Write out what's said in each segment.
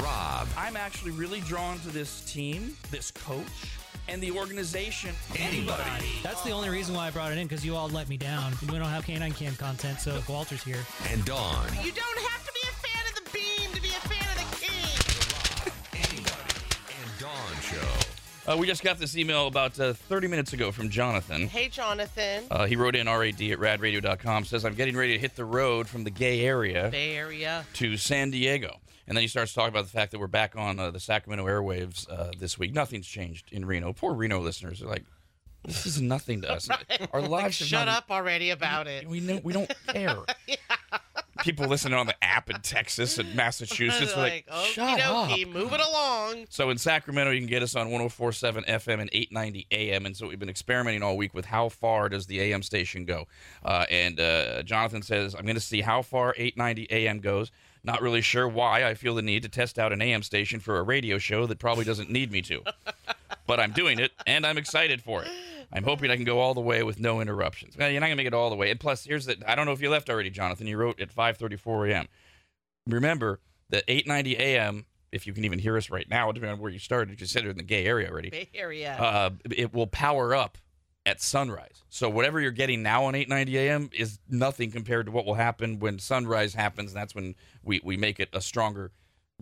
Rob, I'm actually really drawn to this team, this coach, and the organization. anybody. That's the only reason why I brought it in because you all let me down. We don't have Canine Cam content, so Walter's here. And Dawn. You don't Uh, we just got this email about uh, 30 minutes ago from Jonathan. Hey, Jonathan. Uh, he wrote in rad at radradio.com, says, I'm getting ready to hit the road from the gay area Bay Area. to San Diego. And then he starts talking about the fact that we're back on uh, the Sacramento airwaves uh, this week. Nothing's changed in Reno. Poor Reno listeners are like, this is nothing to us. Our lives have Shut not- up already about it. We know we don't care. People listening on the app in Texas and Massachusetts are like, like, shut up. move it along. So in Sacramento, you can get us on 104.7 FM and 890 AM. And so we've been experimenting all week with how far does the AM station go. Uh, and uh, Jonathan says, I'm going to see how far 890 AM goes. Not really sure why I feel the need to test out an AM station for a radio show that probably doesn't need me to. but I'm doing it, and I'm excited for it. I'm hoping I can go all the way with no interruptions. Well, you're not going to make it all the way. And plus, here's the I don't know if you left already, Jonathan. You wrote at 5.34 a.m. Remember that 890 a.m., if you can even hear us right now, depending on where you started, you said you're in the gay area already, Bay Area. uh, it will power up at sunrise. So whatever you're getting now on 8:90 a.m. is nothing compared to what will happen when sunrise happens. And that's when we, we make it a stronger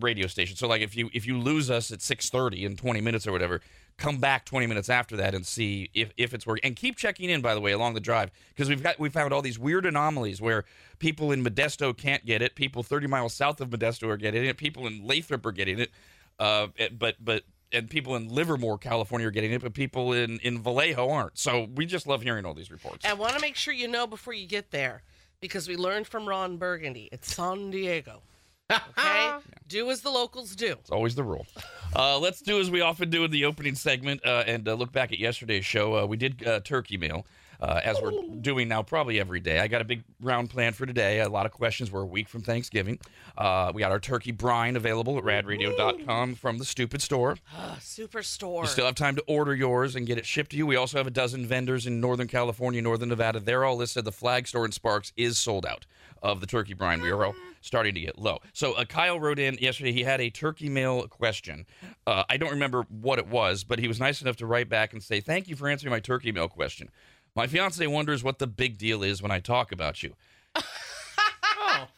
radio station. So like if you if you lose us at 6:30 in 20 minutes or whatever, come back 20 minutes after that and see if, if it's working. And keep checking in by the way along the drive because we've got we found all these weird anomalies where people in Modesto can't get it, people 30 miles south of Modesto are getting it, people in Lathrop are getting it. Uh, but but and people in Livermore, California, are getting it, but people in in Vallejo aren't. So we just love hearing all these reports. I want to make sure you know before you get there, because we learned from Ron Burgundy. It's San Diego. Okay? Do as the locals do. It's always the rule. Uh, let's do as we often do in the opening segment uh, and uh, look back at yesterday's show. Uh, we did uh, turkey meal. Uh, as we're doing now, probably every day. I got a big round plan for today. A lot of questions. We're a week from Thanksgiving. Uh, we got our turkey brine available at radradio.com from the Stupid Store. Superstore. You still have time to order yours and get it shipped to you. We also have a dozen vendors in Northern California, Northern Nevada. They're all listed. The flag store in Sparks is sold out of the turkey brine. We are starting to get low. So uh, Kyle wrote in yesterday. He had a turkey mail question. Uh, I don't remember what it was, but he was nice enough to write back and say, "Thank you for answering my turkey mail question. My fiance wonders what the big deal is when I talk about you."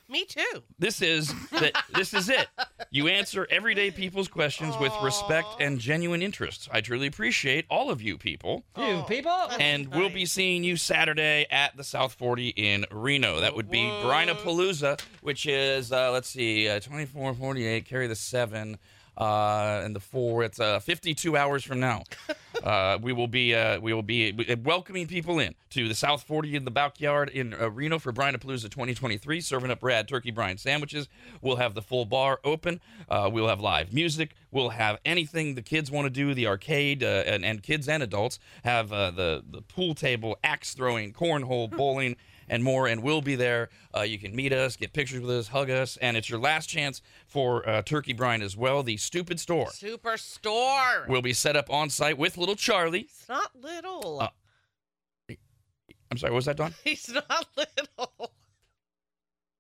Me too. This is that. This is it. You answer everyday people's questions with respect and genuine interest. I truly appreciate all of you people. You people? And we'll be seeing you Saturday at the South 40 in Reno. That would be Brinapalooza, which is, uh, let's see, uh, 24, 48, carry the seven, uh, and the four. It's uh, 52 hours from now. uh, we will be uh, we will be welcoming people in to the South 40 in the backyard in uh, Reno for Brinapalooza 2023, serving up rad turkey brine sandwiches. We'll have the full bar open. Uh, we'll have live music. We'll have anything the kids want to do. The arcade uh, and, and kids and adults have uh, the the pool table, axe throwing, cornhole, bowling. And more, and we'll be there. Uh, you can meet us, get pictures with us, hug us, and it's your last chance for uh, Turkey Brine as well. The Stupid Store Superstore. will be set up on site with little Charlie. It's not little. Uh, I'm sorry, what was that, Don? He's not little.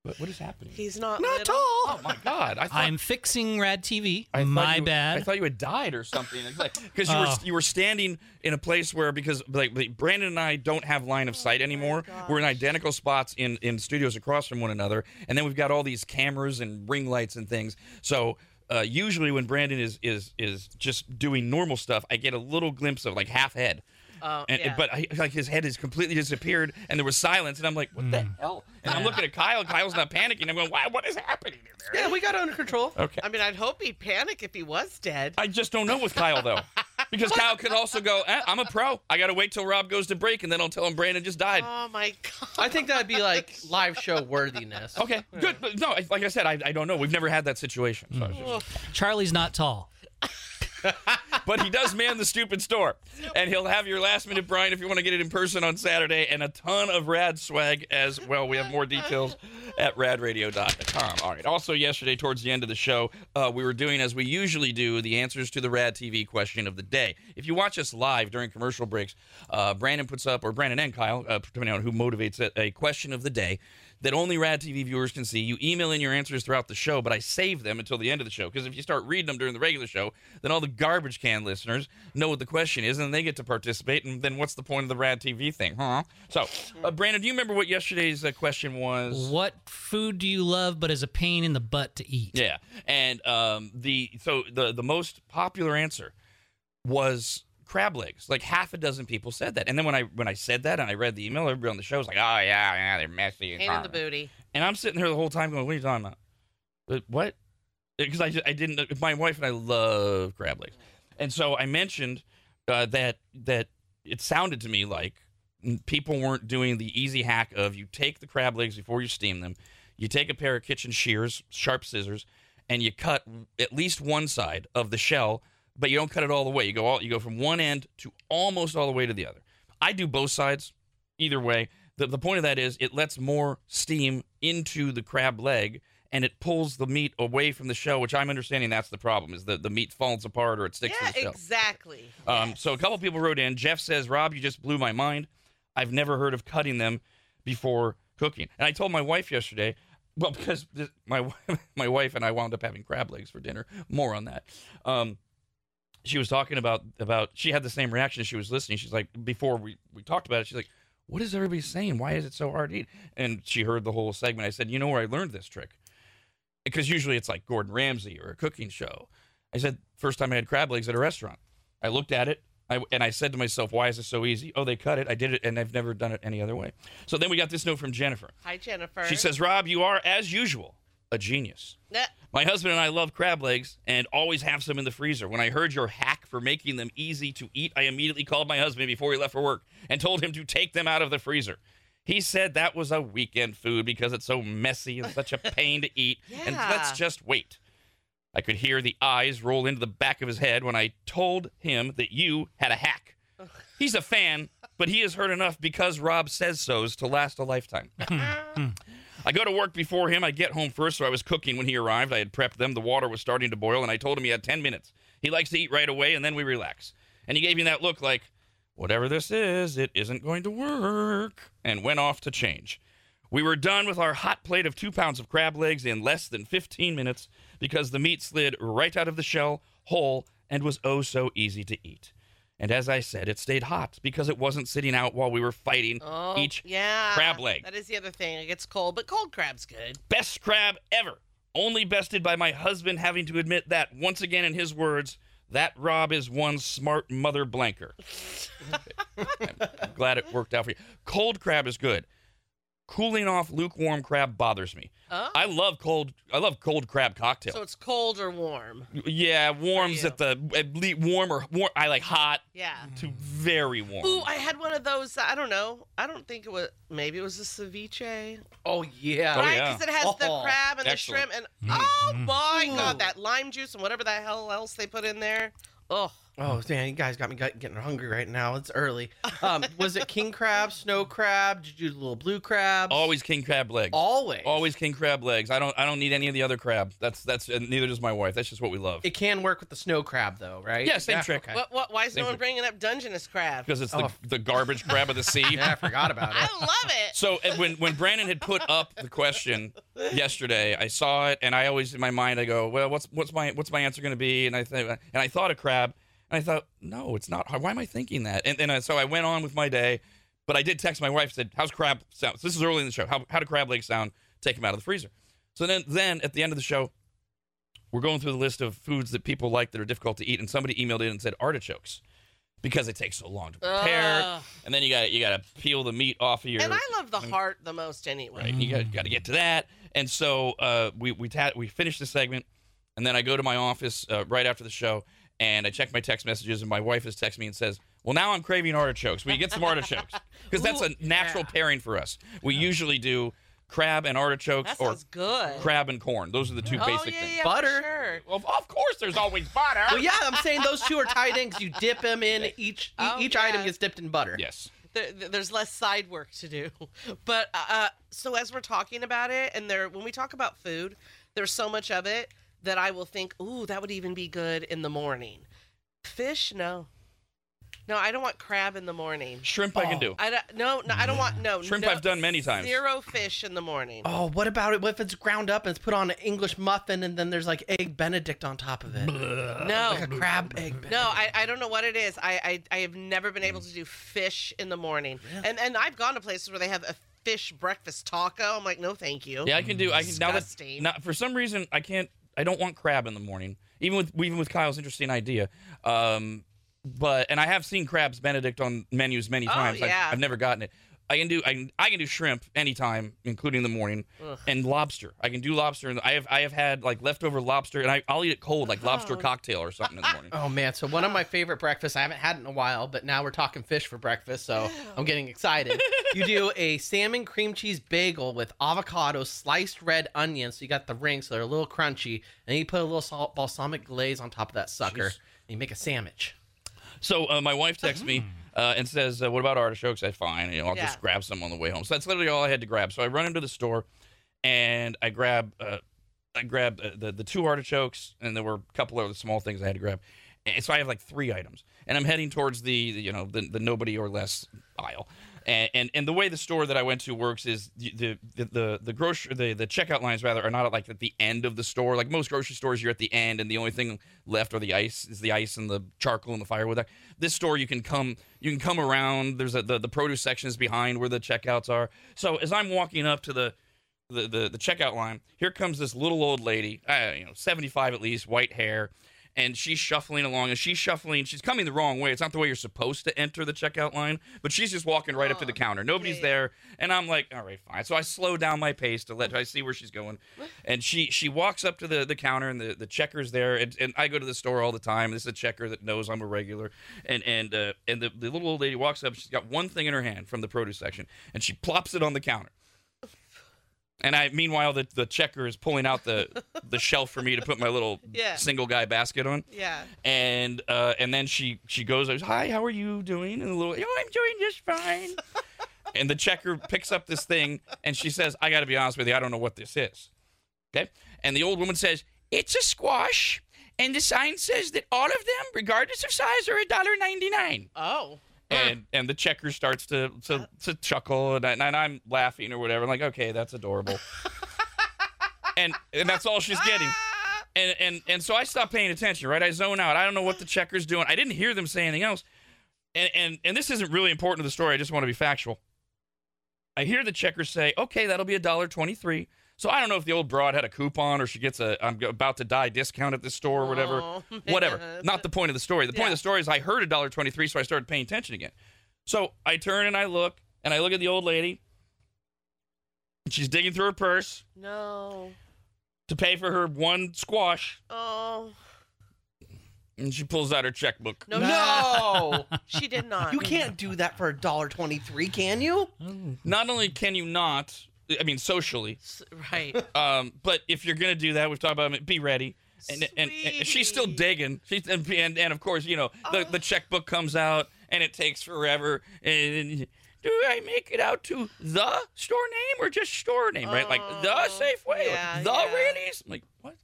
What, what is happening? He's not, Not little. tall. Oh my God! I thought, I'm fixing Rad TV. I thought My you- bad. I thought you had died or something. Because you were Oh. you were standing in a place where because like, like, Brandon and I don't have line of sight anymore. We're in identical spots in in studios across from one another, and then we've got all these cameras and ring lights and things. So. Uh, usually, when Brandon is is is just doing normal stuff, I get a little glimpse of like half head, Oh, and, yeah. but I, like his head has completely disappeared, and there was silence, and I'm like, "What the hell?" And I'm looking at Kyle. Kyle's not panicking. I'm going, "Why? What is happening in there?" Yeah, we got it under control. Okay. I mean, I'd hope he'd panic if he was dead. I just don't know with Kyle though, because Kyle could also go. Eh, I'm a pro. I got to wait till Rob goes to break, and then I'll tell him Brandon just died. Oh my god. I think that'd be like live show worthiness. Okay, good. But no, like I said, I, I don't know. We've never had that situation. So I was just- Charlie's not tall. but he does man the stupid store, and he'll have your last minute brine if you want to get it in person on Saturday, and a ton of rad swag as well. We have more details at radradio.com. All right. Also, yesterday towards the end of the show, uh, we were doing as we usually do the answers to the Rad TV question of the day. If you watch us live during commercial breaks, uh, Brandon puts up, or Brandon and Kyle, uh, depending on who motivates it, a question of the day that only Rad TV viewers can see. You email in your answers throughout the show, but I save them until the end of the show because if you start reading them during the regular show, then all the garbage can listeners know what the question is and they get to participate. And then what's the point of the Rad TV thing, huh? So, uh, Brandon, do you remember what yesterday's uh, question was? What food do you love but is a pain in the butt to eat? Yeah, and um, the so the the most popular answer was crab legs. Like half a dozen people said that, and then when I when I said that and I read the email, everybody on the show was like, "Oh yeah, yeah, they're messy." and Pain in the booty. And I'm sitting here the whole time going, "What are you talking about? Uh, What?" Because I, I didn't. My wife and I love crab legs, and so I mentioned uh, that that it sounded to me like people weren't doing the easy hack of you take the crab legs before you steam them, you take a pair of kitchen shears, sharp scissors, and you cut at least one side of the shell, but you don't cut it all the way. You go all you go from one end to almost all the way to the other. I do both sides, either way. The, the point of that is it lets more steam into the crab leg and it pulls the meat away from the shell, which I'm understanding that's the problem is that the meat falls apart or it sticks Yeah, to the shell. exactly. Um, so a couple people wrote in. Jeff says, Rob, you just blew my mind. I've never heard of cutting them before cooking. And I told my wife yesterday, well, because my my wife and I wound up having crab legs for dinner. More on that. Um, she was talking about about she had the same reaction as she was listening. She's like, before we we talked about it, she's like, what is everybody saying? Why is it so hard to eat? And she heard the whole segment. I said, you know where I learned this trick? Because usually it's like Gordon Ramsay or a cooking show. I said, first time I had crab legs at a restaurant. I looked at it I, and I said to myself, why is this so easy? Oh, they cut it. I did it, and I've never done it any other way. So then we got this note from Jennifer. Hi, Jennifer. She says, Rob, you are, as usual, a genius. Nah, My husband and I love crab legs and always have some in the freezer. When I heard your hack for making them easy to eat, I immediately called my husband before he left for work and told him to take them out of the freezer. He said that was a weekend food because it's so messy and such a pain to eat. yeah. And Yeah. let's just wait. I could hear the eyes roll into the back of his head when I told him that you had a hack. He's a fan, but he has heard enough because Rob says so's to last a lifetime. Hmm. I go to work before him. I get home first, so I was cooking when he arrived. I had prepped them. The water was starting to boil, and I told him he had 10 minutes. He likes to eat right away, and then we relax. And he gave me that look like, whatever this is, it isn't going to work, and went off to change. We were done with our hot plate of two pounds of crab legs in less than 15 minutes because the meat slid right out of the shell, whole, and was oh so easy to eat. And as I said, it stayed hot because it wasn't sitting out while we were fighting oh, each yeah. crab leg. That is the other thing. It gets cold, but cold crab's good. best crab ever. Only bested by my husband having to admit that once again in his words, that Rob is one smart mother blanker. I'm glad it worked out for you. Cold crab is good. Cooling off lukewarm crab bothers me. Oh. I love cold. I love cold crab cocktail. So it's cold or warm. yeah, warms at the at least warm or warm. I like hot Yeah. to very warm. Ooh, I had one of those. I don't know. I don't think it was. Maybe it was a ceviche. Oh yeah. Oh, right? yeah. Because it has the Oh, crab and the shrimp, and mm-hmm. oh my Ooh. god, that lime juice and whatever the hell else they put in there. Oh, Oh man, you guys got me getting hungry right now. It's early. Um, was it king crab, snow crab? Did you do the little blue crabs? Always king crab legs. Always. Always king crab legs. I don't. I don't need any of the other crab. That's that's. And neither does my wife. That's just what we love. It can work with the snow crab though, right? Yeah, same trick. okay. what? What? Why is Same no one thing. bringing up Dungeness crab? because it's the, Oh. the garbage crab of the sea. Yeah, I forgot about it. I love it. So and when when Brandon had put up the question yesterday, I saw it, and I always in my mind I go, well, what's what's my what's my answer going to be? And I th- and I thought of crab, and I thought, no, it's not. Why am I thinking that? And then I, so I went on with my day, but I did text my wife said, how's crab sound? So this is early in the show. How how do crab legs sound? Take them out of the freezer. So then then at the end of the show. We're going through the list of foods that people like that are difficult to eat, and somebody emailed in and said artichokes because it takes so long to prepare, Ugh. and then you got you got to peel the meat off of your. And I love the heart the most anyway. Right. You got, got to get to that. And so uh, we we ta- we finished the segment, and then I go to my office uh, right after the show, and I check my text messages, and my wife has texted me and says, "Well, now I'm craving artichokes. Will you get some artichokes? Because that's a natural yeah. pairing for us. We usually do." crab and artichokes, That or good. crab and corn. Those are the two oh, basic yeah, things. yeah, Butter. Sure. Well, of course, there's always butter. Well, yeah, I'm saying those two are tied in because you dip them in. Each e- Oh, each yeah. item gets dipped in butter. Yes. there, there- there's less side work to do. But uh, so as we're talking about it, and there, when we talk about food, there's so much of it that I will think, ooh, that would even be good in the morning. Fish, no, no, I don't want crab in the morning. Shrimp I can do. I don't, no, no, I don't want no Shrimp no, I've done many times. Zero fish in the morning. Oh, what about it? What if it's ground up and it's put on an English muffin and then there's like egg Benedict on top of it? no, Like a crab egg Benedict. No, I, I don't know what it is. I, I I have never been able to do fish in the morning. And and I've gone to places where they have a fish breakfast taco. I'm like, no, thank you. Yeah, I can do. I can now that Disgusting. now, for some reason I can't. I don't want crab in the morning. Even with even with Kyle's interesting idea. Um, but and I have seen crabs Benedict on menus many Oh, times. I've- yeah. I've, never gotten it. I can do I can, I can do shrimp anytime, including the morning, and lobster. I can do lobster, and I have I have had like leftover lobster, and I, I'll eat it cold, like lobster Oh. cocktail or something in the morning. Oh man, so one of my favorite breakfasts I haven't had in a while, but now we're talking fish for breakfast, so I'm getting excited. you do a salmon cream cheese bagel with avocado, sliced red onions, so you got the rings, so they're a little crunchy, and you put a little salt balsamic glaze on top of that sucker, and you make a sandwich. So uh, my wife texts me uh, and says, uh, "What about artichokes?" I said, fine. You know, I'll Yeah. just grab some on the way home. So that's literally all I had to grab. So I run into the store, and I grab, uh, I grab uh, the the two artichokes, and there were a couple other small things I had to grab. And so I have like three items, and I'm heading towards the, the you know the, the nobody or less aisle. And, and and the way the store that I went to works is the the the, the, grocery the, the checkout lines rather are not at, like at the end of the store. Like most grocery stores, you're at the end, and the only thing left are the ice is the ice and the charcoal and the firewood. This store you can come you can come around. There's a, the the produce section is behind where the checkouts are. So as I'm walking up to the the, the, the checkout line, here comes this little old lady, uh, you know, 75 at least, white hair, and she's shuffling along. And she's shuffling, she's coming the wrong way. It's not the way you're supposed to enter the checkout line, but she's just walking right up to the counter. Nobody's yeah. there, and I'm like, all right, fine. So I slow down my pace to let I see where she's going, and she she walks up to the, the counter, and the, the checker's there, and, and I go to the store all the time. This is a checker that knows I'm a regular, and and uh, and the, the little old lady walks up. She's got one thing in her hand from the produce section, and she plops it on the counter. And I, meanwhile, the, the checker is pulling out the the shelf for me to put my little Yeah. single guy basket on. Yeah. And uh, and then she she goes, "Hi, how are you doing?" And the little, "Oh, I'm doing just fine." and the checker picks up this thing and she says, "I got to be honest with you, I don't know what this is." Okay. And the old woman says, "It's a squash." And the sign says that all of them, regardless of size, are a dollar ninety nine Oh. and and the checker starts to to, to chuckle and, I, and I'm laughing or whatever. I'm like, okay, that's adorable. and and that's all she's getting. And and and so I stop paying attention, right? I zone out. I don't know what the checker's doing. I didn't hear them say anything else. And and and this isn't really important to the story. I just want to be factual. I hear the checker say, "Okay, that'll be a dollar twenty-three. So I don't know if the old broad had a coupon or she gets a I'm about to die discount at this store or whatever. Oh, whatever. Not the point of the story. The point Yeah. of the story is I heard a dollar twenty-three, so I started paying attention again. So I turn and I look and I look at the old lady. She's digging through her purse No. To pay for her one squash, Oh. and she pulls out her checkbook. No. No, She did not. you can't do that for a dollar twenty-three, can you? Not only can you not, I mean socially, S- Right. um, but if you're gonna do that, we've talked about it. Be ready. And, and, and she's still Sweetie. digging. She's and, and, and of course, you know, the, the checkbook comes out and it takes forever. And do I make it out to the store name or just store name? Right, like the Oh, Safeway, yeah, or the yeah. Raley's. I'm like what?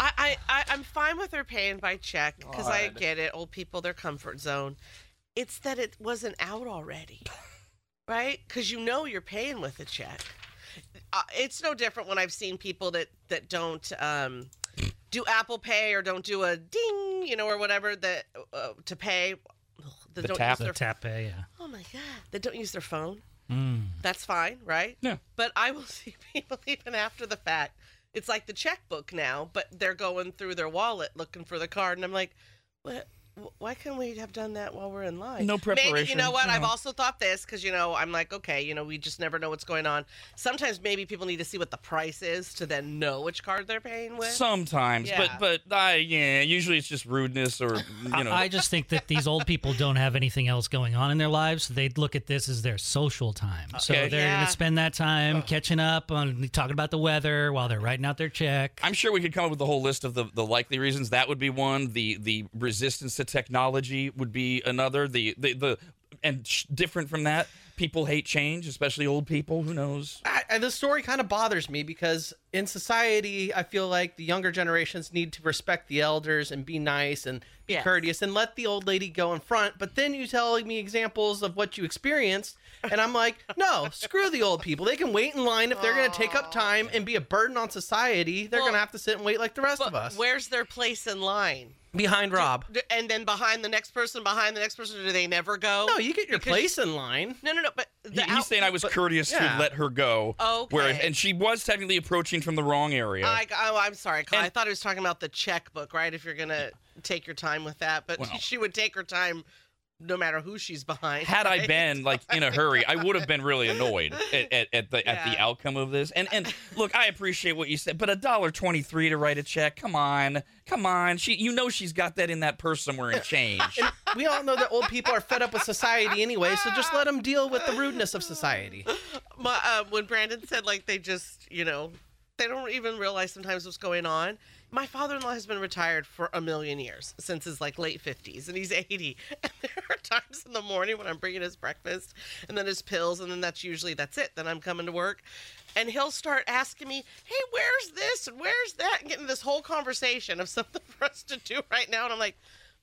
I, I, I, I'm fine with her paying by check because I get it. Old people, their comfort zone. It's that it wasn't out already, right? Because you know you're paying with a check. Uh, it's no different when I've seen people that that don't um, do Apple Pay or don't do a ding, you know, or whatever that uh, to pay. Ugh, That The don't tap. use The their tap pay, yeah. oh my god, that don't use their phone. Mm. That's fine, right? Yeah. But I will see people even after the fact. It's like the checkbook now, but they're going through their wallet looking for the card, and I'm like, what? Why can't we have done that while we're in line? No Maybe, you know what? you I've also thought this because, you know, I'm like, okay, you know, we just never know what's going on. Sometimes maybe people need to see what the price is to then know which card they're paying with. Sometimes, Yeah. but but I yeah, usually it's just rudeness or you know. I just think that these old people don't have anything else going on in their lives. So they look at this as their social time. okay. So they're Yeah. going to spend that time catching up on talking about the weather while they're writing out their check. I'm sure we could come up with a whole list of the, the likely reasons. That would be one. The the resistance to technology would be another. The the, the and sh- different from that, people hate change, especially old people. Who knows? I, I, the story kind of bothers me because in society, I feel like the younger generations need to respect the elders and be nice and be Yes. courteous and let the old lady go in front. But then you tell me examples of what you experienced, and I'm like, no, screw the old people. They can wait in line if they're going to take up time and be a burden on society. They're Well, going to have to sit and wait like the rest of us. where's their place in line? Behind Rob. D- And then behind the next person, behind the next person, do they never go? No, you get your Because- place in line. No, no, no. But He, the he's out- saying I was but- courteous yeah. to let her go. Where Okay. and she was technically approaching from the wrong area. I, oh, I'm sorry. Kyle. I And- thought he was talking about the checkbook, right? If you're gonna take your time with that, but Well. she would take her time, no matter who she's behind. had I been like in a hurry, I would have been really annoyed at, at, at the at the outcome of this. And and look, I appreciate what you said, but a dollar twenty three to write a check. Come on, come on. She, you know, she's got that in that purse somewhere in change. We all know that old people are fed up with society anyway, so just let them deal with the rudeness of society. My, uh, when Brandon said like they just, you know, they don't even realize sometimes what's going on. My father-in-law has been retired for a million years since his like late 50s, and he's 80. And there are times in the morning when I'm bringing his breakfast, and then his pills, and then that's usually that's it. Then I'm coming to work, and he'll start asking me, "Hey, where's this and where's that?" and getting this whole conversation of something for us to do right now, and I'm like.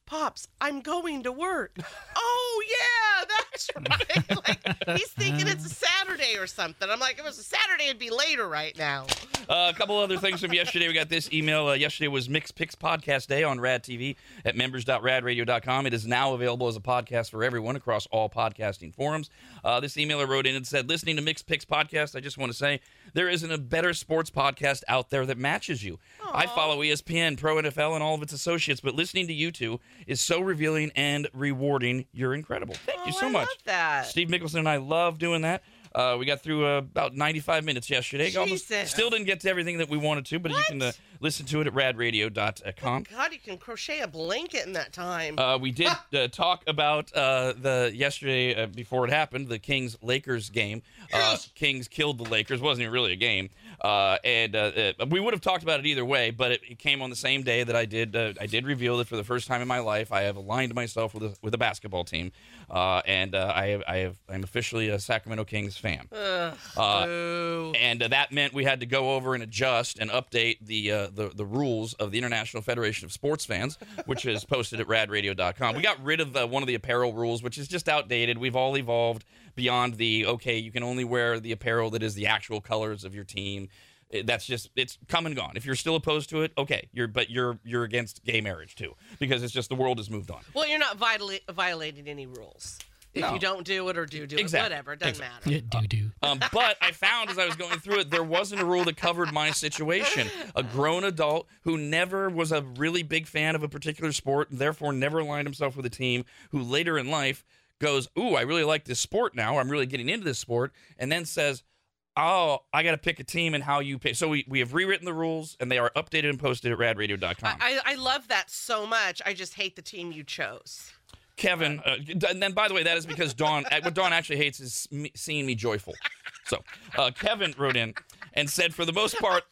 Pops, I'm going to work. oh yeah, that's right. like he's thinking it's a Saturday or something. I'm like, if it was a Saturday, it'd be later right now. Uh, a couple other things from yesterday. We got this email. Uh, yesterday was Mixed Picks Podcast Day on Rad TV at members.radradio.com. It is now available as a podcast for everyone across all podcasting forums. Uh, this emailer wrote in and said, Listening to Mixed Picks Podcast, I just want to say there isn't a better sports podcast out there that matches you. I follow ESPN, Pro NFL, and all of its associates, but listening to you two is so revealing and rewarding. You're incredible. Thank oh, you Oh, so I much. that. Steve Mickelson and I love doing that. Uh, we got through uh, about 95 minutes yesterday. Almost, still didn't get to everything that we wanted to, but you can uh, listen to it at radradio.com. God, you can crochet a blanket in that time. Uh, we did uh, talk about uh, the yesterday uh, before it happened, the Kings Lakers game. Uh, Kings killed the Lakers. wasn't even really a game, uh, and uh, uh, we would have talked about it either way. But it, it came on the same day that I did. Uh, I did reveal that for the first time in my life, I have aligned myself with a, with a basketball team, uh, and uh, I have I have I'm officially a Sacramento Kings fan. Uh, and uh, that meant we had to go over and adjust and update the, uh, the the rules of the International Federation of Sports Fans, which is posted at radradio.com. We got rid of uh, one of the apparel rules, which is just outdated. We've all evolved beyond the okay, you can only wear the apparel that is the actual colors of your team. Uh, That's just it's come and gone. If you're still opposed to it, okay, you're but you're you're against gay marriage too because it's just the world has moved on. well, you're not viola- violating any rules. If No. you don't do it or do do Exactly. it, whatever, it doesn't matter. Yeah, doo doo. Um, but I found as I was going through it, there wasn't a rule that covered my situation. A grown adult who never was a really big fan of a particular sport, and therefore never aligned himself with a team, who later in life goes, Ooh, I really like this sport now. I'm really getting into this sport. And then says, Oh, I got to pick a team and how you pick. So we, we have rewritten the rules and they are updated and posted at radradio.com. I, I love that so much. I just hate the team you chose. Kevin, uh, and then by the way, that is because Dawn, uh, what Dawn actually hates is me, seeing me joyful. So uh, Kevin wrote in and said, for the most part,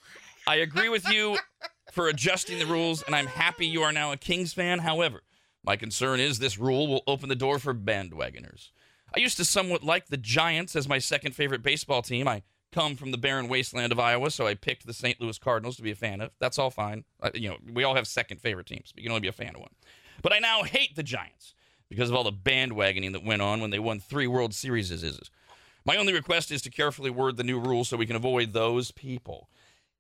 I agree with you for adjusting the rules, and I'm happy you are now a Kings fan. However, my concern is this rule will open the door for bandwagoners. I used to somewhat like the Giants as my second favorite baseball team. I come from the barren wasteland of Iowa, so I picked the St. Louis Cardinals to be a fan of. That's all fine. Uh, you know, we all have second favorite teams, but you can only be a fan of one. But I now hate the Giants because of all the bandwagoning that went on when they won three World Series. My only request is to carefully word the new rules so we can avoid those people.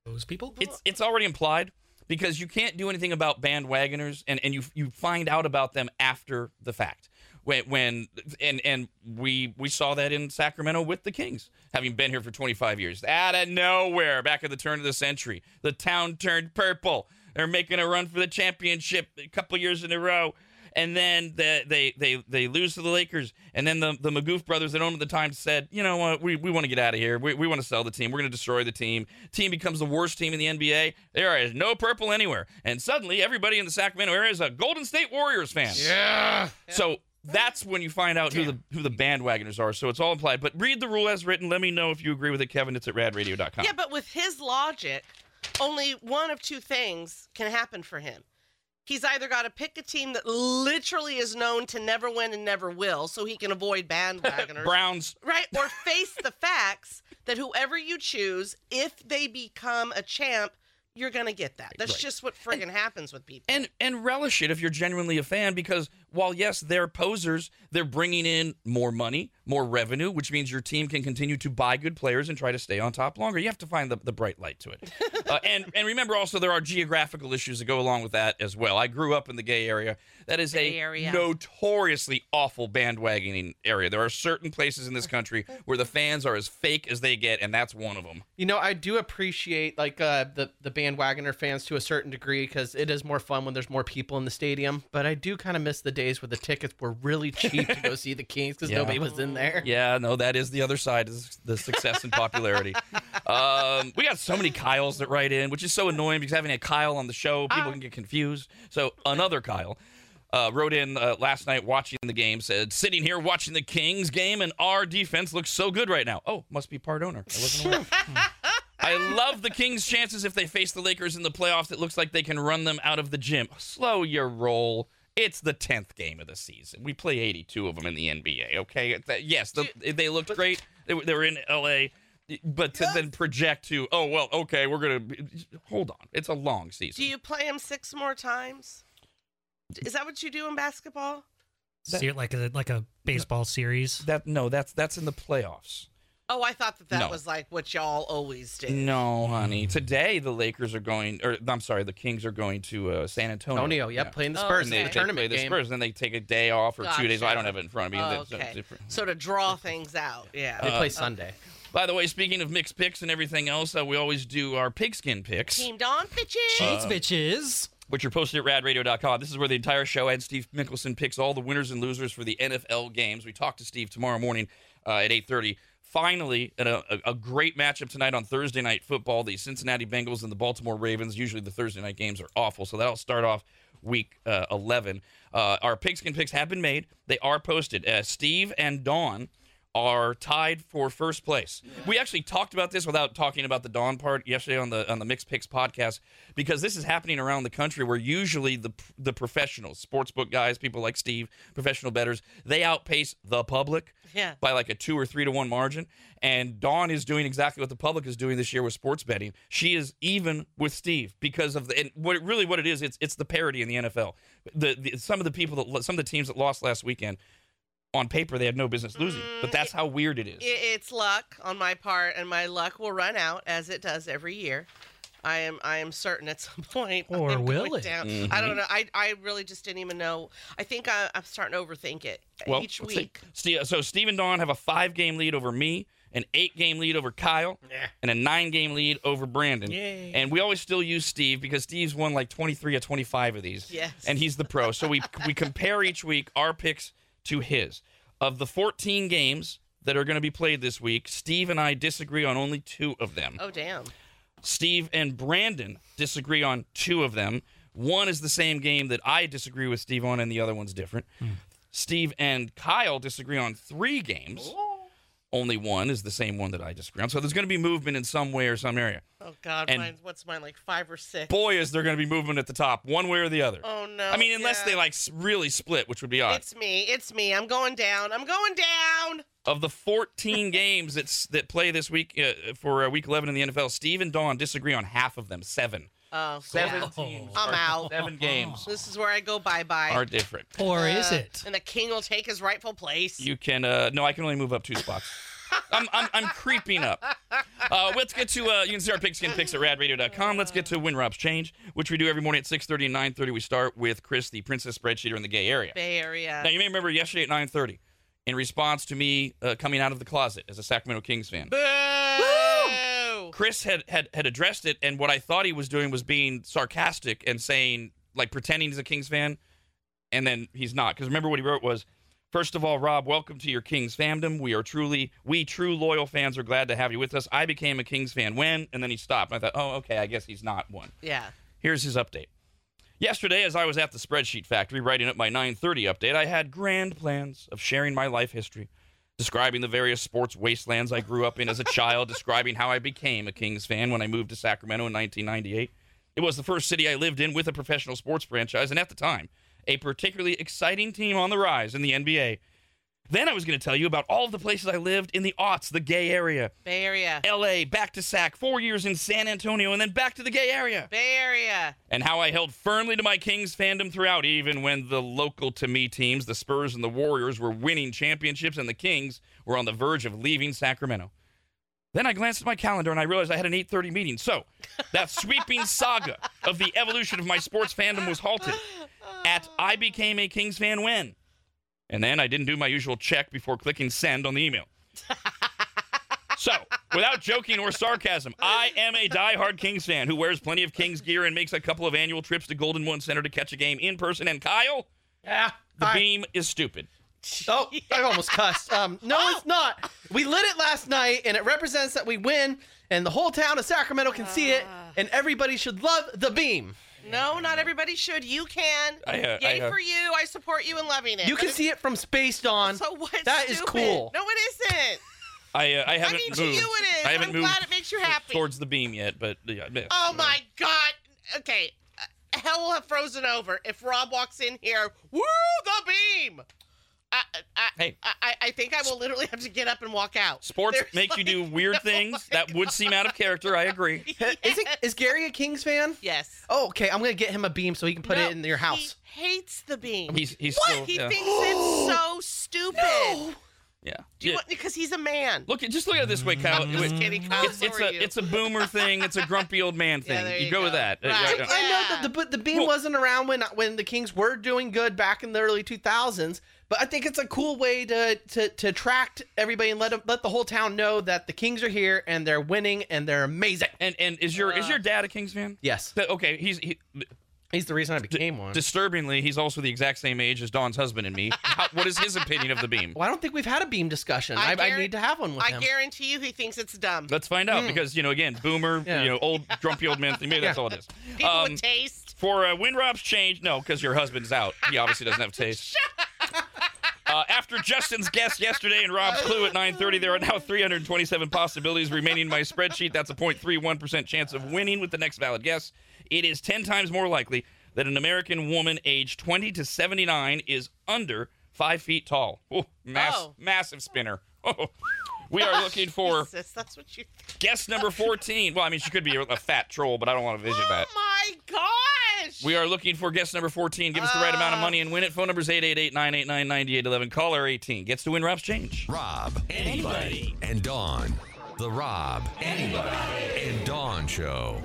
Those people? It's it's already implied because you can't do anything about bandwagoners and, and you you find out about them after the fact. When, when and and we we saw that in Sacramento with the Kings, having been here for 25 years. Out of nowhere, back at the turn of the century, the town turned purple. They're making a run for the championship a couple years in a row. and then the, they they they lose to the Lakers, and then the the Maloof brothers that owned at the time said, you know what, we, we want to get out of here. We, we want to sell the team. We're going to destroy the team. Team becomes the worst team in the NBA. There is no purple anywhere, and suddenly everybody in the Sacramento area is a Golden State Warriors fan. Yeah. So that's when you find out who the who the bandwagoners are. So it's all implied. But read the rule as written. Let me know if you agree with it, Kevin. It's at radradio.com. Yeah, but with his logic, only one of two things can happen for him. He's either got to pick a team that literally is known to never win and never will, so he can avoid bandwagoners. Browns. right? Or face the facts that whoever you choose, if they become a champ, you're going to get that. That's Right. just what friggin' happens with people. and and relish it if you're genuinely a fan because while yes they're posers they're bringing in more money more revenue which means your team can continue to buy good players and try to stay on top longer you have to find the, the bright light to it uh, and and remember also there are geographical issues that go along with that as well i grew up in the gay area that is Gay a area. notoriously awful bandwagoning area there are certain places in this country where the fans are as fake as they get and that's one of them You know, I do appreciate like uh, the the bandwagoner fans to a certain degree because it is more fun when there's more people in the stadium. But I do kind of miss the days where the tickets were really cheap to go see the Kings because Yeah. nobody was in there. Yeah, no, that is the other side is the success and popularity. um, we got so many Kyles that write in, which is so annoying because having a Kyle on the show, people can get confused. So another Kyle uh, wrote in uh, last night watching the game, said, "Sitting here watching the Kings game, and our defense looks so good right now." Oh, must be part owner. I wasn't aware. I love the Kings' chances if they face the Lakers in the playoffs. It looks like they can run them out of the gym. Slow your roll. It's the tenth game of the season. We play 82 of them in the NBA. Okay, yes, the, they looked great. They, were- in LA, but to then project to, oh well, okay, we're gonna be, hold on. It's a long season. Do you play them six more times? Is that what you do in basketball? See it like a like a baseball series. that no, that's that's in the playoffs. Oh, I thought that that No. was like what y'all always did. No, honey. Today the Lakers are going, or I'm sorry, the Kings are going to uh, San Antonio. Antonio, yep, Yeah. playing the Oh, Spurs and they, the okay. they tournament play the game. Spurs, then they take a day off or two days. I don't have it in front of me. Oh, That's- that's okay. different. So to draw things out, yeah. They Uh, play Sunday. By the way, speaking of mixed picks and everything else, uh, we always do our pigskin picks, Team Dawn bitches. Cheats, bitches. which are posted at radradio.com. This is where the entire show and Steve Mickelson picks all the winners and losers for the NFL games. We talk to Steve tomorrow morning uh, at 8.30. Finally, a, a great matchup tonight on Thursday Night Football, the Cincinnati Bengals and the Baltimore Ravens. Usually the Thursday night games are awful, so that'll start off week uh, 11. Uh, our pigskin picks have been made. They are posted. Uh, Steve and Dawn are tied for first place. We actually talked about this without talking about the Dawn part yesterday on the on the Mixed Picks podcast because this is happening around the country where usually the the professionals, sportsbook guys, people like Steve, professional betters, they outpace the public Yeah. by like a 2 or 3 to 1 margin and Dawn is doing exactly what the public is doing this year with sports betting. She is even with Steve because of the and what really what it is it's it's the parity in the NFL. The, the some of the people that some of the teams that lost last weekend on paper they had no business losing, but that's how weird it is. I- It's luck on my part, and my luck will run out as it does every year. I am I am certain at some point. Or I'm will going it? Down. Mm-hmm. I don't know. I I really just didn't even know. I think I, I'm starting to overthink it Well, each let's see. week. Steve, so Steve and Dawn have a five game lead over me, an eight game lead over Kyle, and a nine game lead over Brandon. Yay. And we always still use Steve because Steve's won like 23 or 25 of these. Yes. And he's the pro. So we we compare each week our picks to his. Of the 14 games that are going to be played this week, Steve and I disagree on only two of them. Oh damn. Steve and Brandon disagree on two of them. One is the same game that I disagree with Steve on, and the other one's different. Hmm. Steve and Kyle disagree on three games. Only one is the same one that I disagree on. So there's going to be movement in some way or some area. Oh God. And- mine, what's mine like five or six? Boy, is there going to be movement at the top, one way or the other. Oh no. I mean, unless yeah. they like really split, which would be odd. It's me. It's me. I'm going down. I'm going down. of the 14 games that's that play this week uh, for uh, week 11 in the NFL, Steve and Dawn disagree on half of them. Seven. Oh, Seven yeah. teams. I'm out. Seven games This is where I go bye bye. are different. Or is Uh, it? And the king will take his rightful place. You can uh no, I can only move up two spots. I'm, I'm, I'm creeping up. Uh, let's get to uh, you can see our pigskin picks at radradio.com. Let's get to Win Rob's Change, which we do every morning at 6:30 and 9:30. We start with Chris, the princess spreadsheeter in the gay area. Bay Area. Now you may remember yesterday at 9:30, in response to me uh, coming out of the closet as a Sacramento Kings fan. Boo! Chris had, had had addressed it, and what I thought he was doing was being sarcastic and saying, like, pretending he's a Kings fan. and then he's not. Because remember what he wrote was, First of all, Rob, welcome to your Kings fandom. We are truly, we true loyal fans are glad to have you with us. I became a Kings fan when, and then he stopped. I thought, oh, okay, I guess he's not one. Yeah. Here's his update. Yesterday, as I was at the spreadsheet factory writing up my 9:30 update, I had grand plans of sharing my life history, describing the various sports wastelands I grew up in as a child, describing how I became a Kings fan when I moved to Sacramento in 1998. It was the first city I lived in with a professional sports franchise, and at the time, a particularly exciting team on the rise in the NBA. Then I was going to tell you about all of the places I lived in the aughts, the gay area. Bay Area. LA, back to SAC, four years in San Antonio, and then back to the gay area Bay Area. and how I held firmly to my Kings fandom throughout, even when the local to me teams, the Spurs and the Warriors, were winning championships and the Kings were on the verge of leaving Sacramento. Then I glanced at my calendar and I realized I had an 8:30 meeting. So, that sweeping saga of the evolution of my sports fandom was halted at I became a Kings fan when. And then I didn't do my usual check before clicking send on the email. So, without joking or sarcasm, I am a diehard Kings fan who wears plenty of Kings gear and makes a couple of annual trips to Golden One Center to catch a game in person. And Kyle, Yeah. the I- beam is stupid. Oh, I almost cussed. Um, no, Oh. it's not. We lit it last night, and it represents that we win, and the whole town of Sacramento can see it, Ah. and everybody should love the beam. No, not everybody should. You can. I, uh, Yay I, uh, for you. I support you in loving it. You can if- see it from Space Dawn. So what? That is Stupid. cool. No, it isn't. I, uh, I I haven't mean, to moved. you it is. I haven't I'm moved glad it makes you happy. towards the beam yet, but yeah, yeah. Oh my God. Okay. Uh, Hell will have frozen over if Rob walks in here. Woo, the beam. I, I, Hey. I, I- I think I will literally have to get up and walk out. Sports There's make you do weird oh things way that would seem out of character. I agree. Is it? Is Gary a Kings fan? Yes. Oh, okay. I'm gonna get him a beam so he can put No, it in your house. He hates the beam. He's he's what? still he yeah. thinks it's so stupid. yeah. Do you Yeah. want, because he's a man. Look, just look at it this way, Kyle. I'm just Wait, kidding. Kyle, It's, it's a you. it's a boomer thing. It's a grumpy old man thing. there you you go with that. Right. right. I know that the the beam Well- wasn't around when when the Kings were doing good back in the early 2000s. But I think it's a cool way to to to attract everybody and let 'em- let the whole town know that the Kings are here and they're winning and they're amazing. And and is your is Uh. your dad a Kings fan? Yes, Th- Okay, he's he, he's the reason I became one. disturbingly he's also the exact same age as Dawn's husband and me. How, what is his opinion of the beam? well, I don't think we've had a beam discussion. I, I I, need to have one with I him. I guarantee you he thinks it's dumb. Let's find out because you know again boomer. Yeah. you know old grumpy old man thing. Maybe that's Yeah. all it is. People Um, with taste. for uh, Win Rob's change, no, because your husband's out. He obviously doesn't have taste. Uh, after Justin's guess yesterday and Rob's clue at 9:30, there are now 327 possibilities remaining in my spreadsheet. That's a 0.31% chance of winning with the next valid guess. It is 10 times more likely that an American woman aged 20 to 79 is under five feet tall. Oh, mass, Oh. massive spinner. Oh. We are looking for Jesus, that's what you. guess number 14. Well, I mean, she could be a fat troll, but I don't want to vision that. Oh my gosh! We are looking for guest number 14. Give us the right amount of money and win it. Phone number is 888-989-9811. Caller 18 gets to win Rob's change. Rob, anybody, and Dawn. The Rob, anybody, and Dawn Show.